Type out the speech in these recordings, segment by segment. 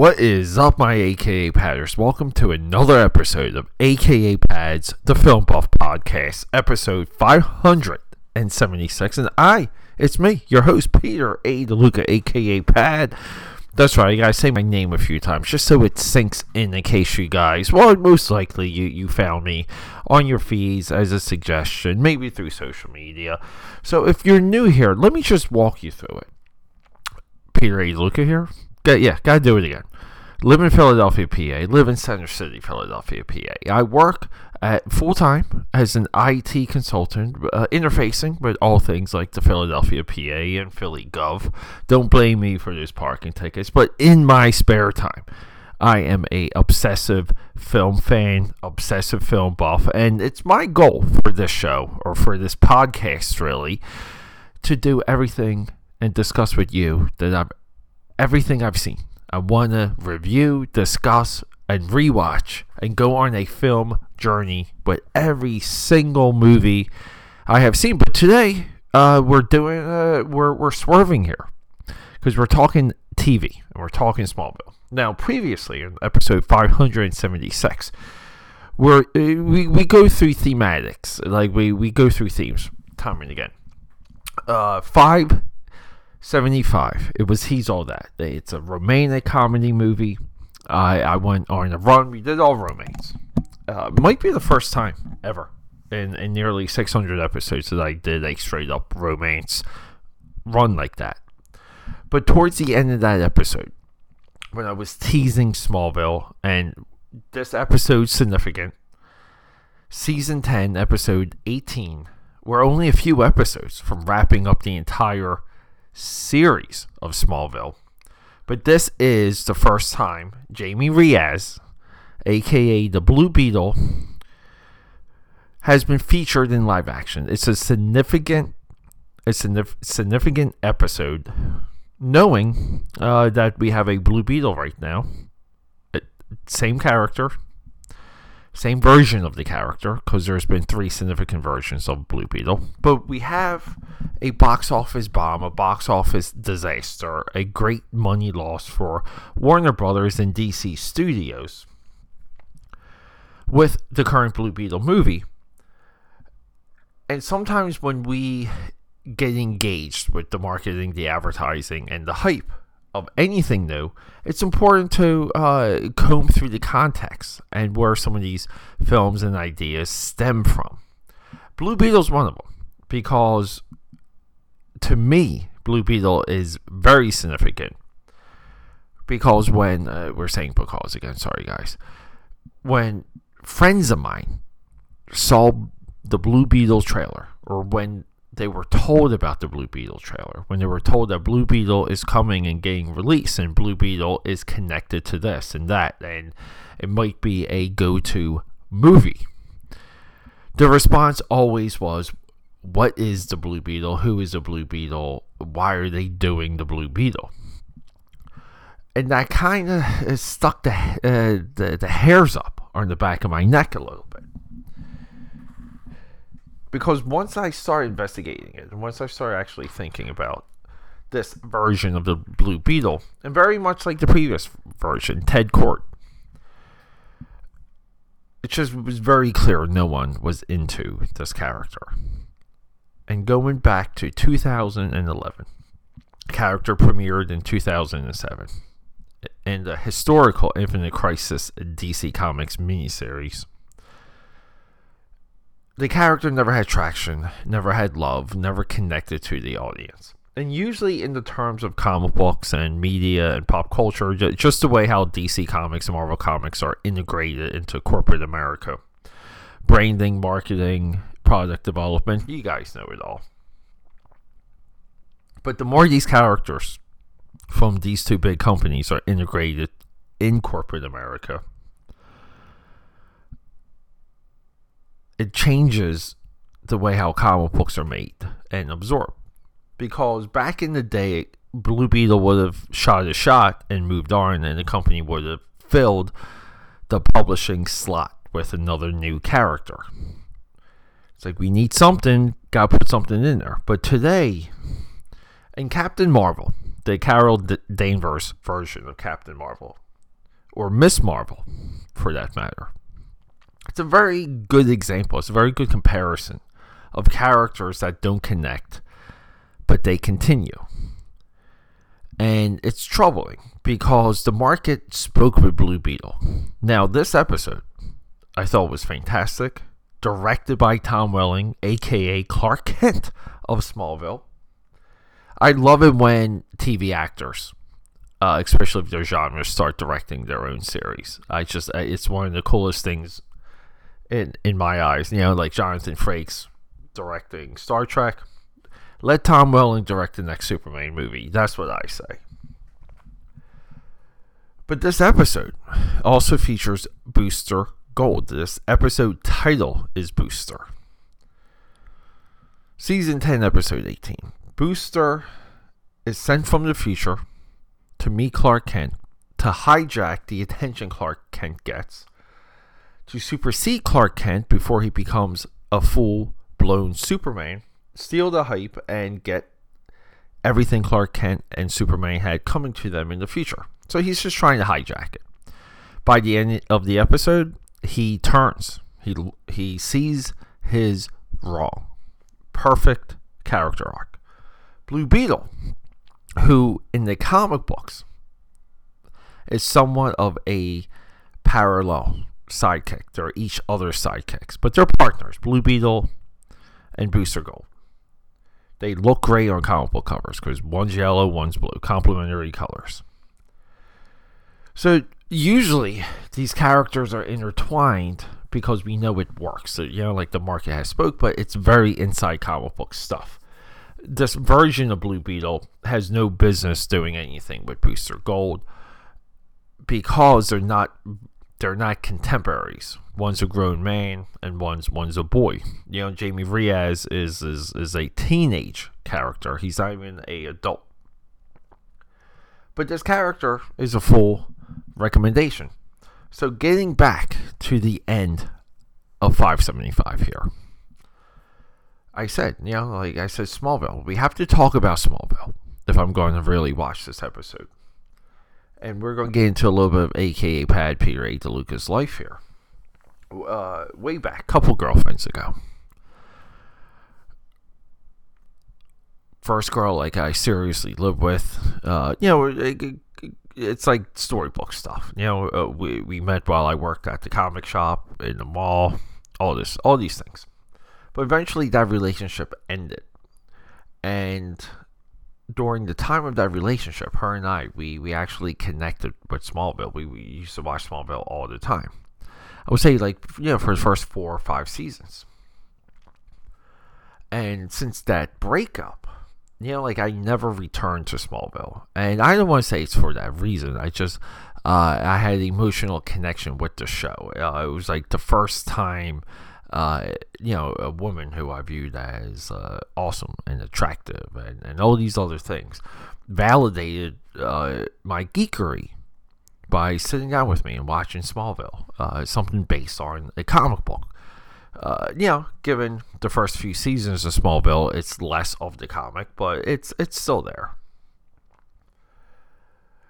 What is up, my AKA Padders? Welcome to another episode of AKA Pads, the Film Buff Podcast, episode 576. And I, it's me, your host, Peter A. DeLuca, AKA Pad. That's right, I gotta say my name a few times just so it sinks in in case you guys, well, most likely you, you found me on your feeds as a suggestion, maybe through social media. So if you're new here, let me just walk you through it. Peter A. DeLuca here. Got, yeah, gotta do it again. Live in Philadelphia, PA. Live in Center City, Philadelphia, PA. I work at full time as an IT consultant, uh, interfacing with all things like the Philadelphia, PA, and Philly Gov. Don't blame me for those parking tickets, but in my spare time, I am a obsessive film fan, obsessive film buff, and it's my goal for this show or for this podcast, really, to do everything and discuss with you that I'm everything I've seen. I want to review, discuss, and rewatch and go on a film journey with every single movie I have seen. But today, uh, we're doing, uh, we're, we're swerving here because we're talking TV and we're talking Smallville. Now, previously in episode 576, we're, uh, we, we go through thematics, like we, we go through themes time and again. Uh, five 75. It was He's All That. It's a romantic comedy movie. I, I went on a run. We did all romance. Uh, might be the first time ever in, in nearly 600 episodes that I did a straight up romance run like that. But towards the end of that episode, when I was teasing Smallville, and this episode's significant, season 10, episode 18, we're only a few episodes from wrapping up the entire series of Smallville. But this is the first time Jamie Reyes, aka the Blue Beetle, has been featured in live action. It's a significant, a significant episode, knowing uh, that we have a Blue Beetle right now. Same character, same version of the character because there's been three significant versions of Blue Beetle. But we have a box office bomb, a box office disaster, a great money loss for Warner Brothers and DC Studios with the current Blue Beetle movie. And sometimes when we get engaged with the marketing, the advertising, and the hype of anything new, it's important to uh, comb through the context and where some of these films and ideas stem from. Blue Beetle's one of them because to me, Blue Beetle is very significant because when uh, we're saying because again, sorry guys, when friends of mine saw the Blue Beetle trailer or when they were told about the Blue Beetle trailer, when they were told that Blue Beetle is coming and getting released, and Blue Beetle is connected to this and that, and it might be a go to movie. The response always was, What is the Blue Beetle? Who is the Blue Beetle? Why are they doing the Blue Beetle? And that kind of stuck the, uh, the, the hairs up on the back of my neck a little because once I started investigating it, and once I started actually thinking about this version of the Blue Beetle, and very much like the previous version, Ted Kord, it just was very clear no one was into this character. And going back to 2011, character premiered in 2007 in the historical Infinite Crisis DC Comics miniseries the character never had traction, never had love, never connected to the audience. And usually, in the terms of comic books and media and pop culture, just the way how DC Comics and Marvel Comics are integrated into corporate America branding, marketing, product development you guys know it all. But the more these characters from these two big companies are integrated in corporate America, it changes the way how comic books are made and absorbed. Because back in the day, Blue Beetle would have shot a shot and moved on, and the company would have filled the publishing slot with another new character. It's like we need something, gotta put something in there. But today, in Captain Marvel, the Carol D- Danvers version of Captain Marvel, or Miss Marvel, for that matter. A very good example. It's a very good comparison of characters that don't connect, but they continue. And it's troubling because the market spoke with Blue Beetle. Now, this episode I thought was fantastic. Directed by Tom Welling, aka Clark Kent of Smallville. I love it when TV actors, uh, especially if their genres, start directing their own series. I just, it's one of the coolest things in in my eyes. You know, like Jonathan Frakes directing Star Trek. Let Tom Welling direct the next Superman movie. That's what I say. But this episode also features Booster Gold. This episode title is Booster. Season 10, episode 18. Booster is sent from the future to meet Clark Kent to hijack the attention Clark Kent gets, to supersede Clark Kent before he becomes a full blown Superman, steal the hype, and get everything Clark Kent and Superman had coming to them in the future. So he's just trying to hijack it. By the end of the episode, he turns. He he sees his wrong. Perfect character arc. Blue Beetle, who in the comic books is somewhat of a parallel sidekick. They're each other's sidekicks, but they're partners. Blue Beetle and Booster Gold. They look great on comic book covers because one's yellow, one's blue, complementary colors. So usually these characters are intertwined because we know it works. So, you know, like the market has spoke, but it's very inside comic book stuff. This version of Blue Beetle has no business doing anything with Booster Gold because they're not they're not contemporaries. One's a grown man and one's one's a boy. You know, Jamie Reyes is is is a teenage character. He's not even a adult. But this character is a full recommendation. So getting back to the end of 575 here. I said, you know, like I said, Smallville. We have to talk about Smallville if I'm going to really watch this episode. And we're going to get into a little bit of AKA Pad Peter A. DeLuca's life here. Uh, way back, couple girlfriends ago. First girl, like I seriously lived with, uh, you know, it, it, it's like storybook stuff. You know, uh, we we met while I worked at the comic shop in the mall. All this, all these things. But eventually, that relationship ended, and during the time of that relationship, her and I, we we actually connected with Smallville. We, we used to watch Smallville all the time. I would say, like you know, for the first four or five seasons. And since that breakup, you know, like I never returned to Smallville, and I don't want to say it's for that reason. I just uh, I had an emotional connection with the show. Uh, it was like the first time, uh, you know, a woman who I viewed as uh, awesome and attractive, and, and all these other things, validated uh, my geekery by sitting down with me and watching Smallville, uh, something based on a comic book uh, you know, given the first few seasons of Smallville, it's less of the comic, but it's it's still there.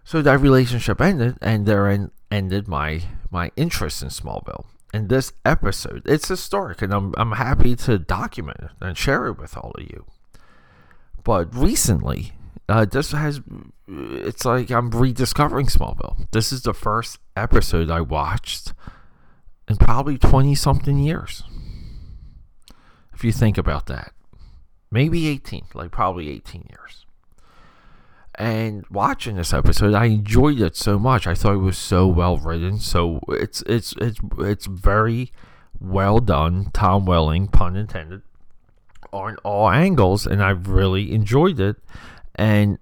So that relationship ended, and therein ended my my interest in Smallville. And this episode, it's historic, and I'm I'm happy to document it and share it with all of you. But recently, uh, this has it's like I'm rediscovering Smallville. This is the first episode I watched in probably 20 something years. If you think about that, maybe 18, like probably 18 years. And watching this episode, I enjoyed it so much. I thought it was so well written. So it's it's it's it's very well done. Tom Welling, pun intended, on all angles, and I really enjoyed it. And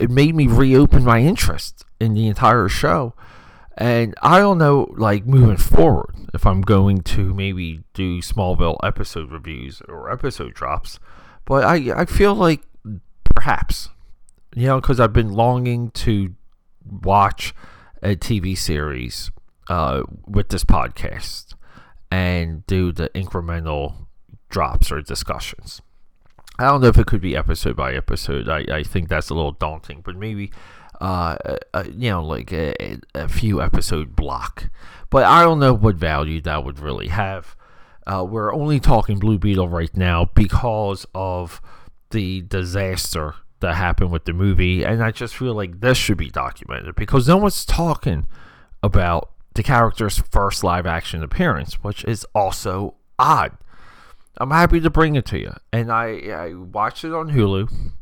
it made me reopen my interest in the entire show and I don't know, like moving forward, if I'm going to maybe do Smallville episode reviews or episode drops, but I I feel like perhaps, you know, because I've been longing to watch a TV series uh, with this podcast and do the incremental drops or discussions. I don't know if it could be episode by episode. I, I think that's a little daunting, but maybe uh, uh, you know, like a, a, few episode block. But I don't know what value that would really have. Uh, we're only talking Blue Beetle right now because of the disaster that happened with the movie, and I just feel like this should be documented because no one's talking about the character's first live action appearance, which is also odd. I'm happy to bring it to you, and I, I watched it on Hulu.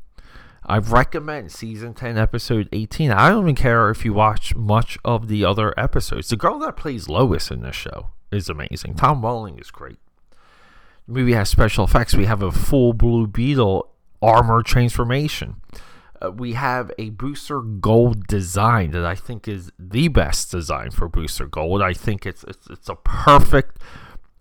I recommend season 10, episode 18. I don't even care if you watch much of the other episodes. The girl that plays Lois in this show is amazing. Tom Welling is great. The movie has special effects. We have a full Blue Beetle armor transformation. Uh, we have a Booster Gold design that I think is the best design for Booster Gold. I think it's it's, it's a perfect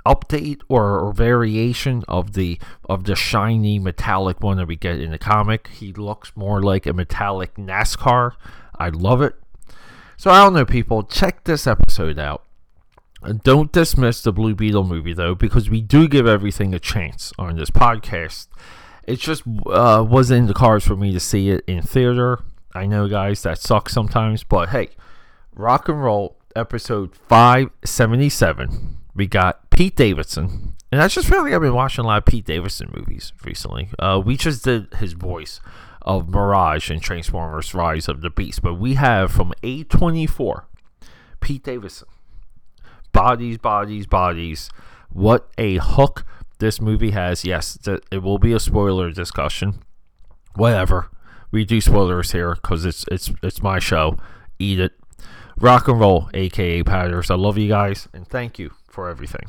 update or, or, variation of the of the shiny metallic one that we get in the comic. He looks more like a metallic NASCAR. I love it. So I don't know, people. Check this episode out. Don't dismiss the Blue Beetle movie though, because we do give everything a chance on this podcast. It just uh, wasn't in the cards for me to see it in theater. I know, guys, that sucks sometimes, but hey, rock and roll episode 577 we got Pete Davidson, and I just feel like I've been watching a lot of Pete Davidson movies recently. Uh, we just did his voice of Mirage in Transformers: Rise of the Beast, but we have from A24 Pete Davidson. Bodies, bodies, bodies. What a hook this movie has. Yes, it will be a spoiler discussion. Whatever. We do spoilers here because it's it's it's my show. Eat it. Rock and roll, aka Padders. I love you guys and thank you for everything.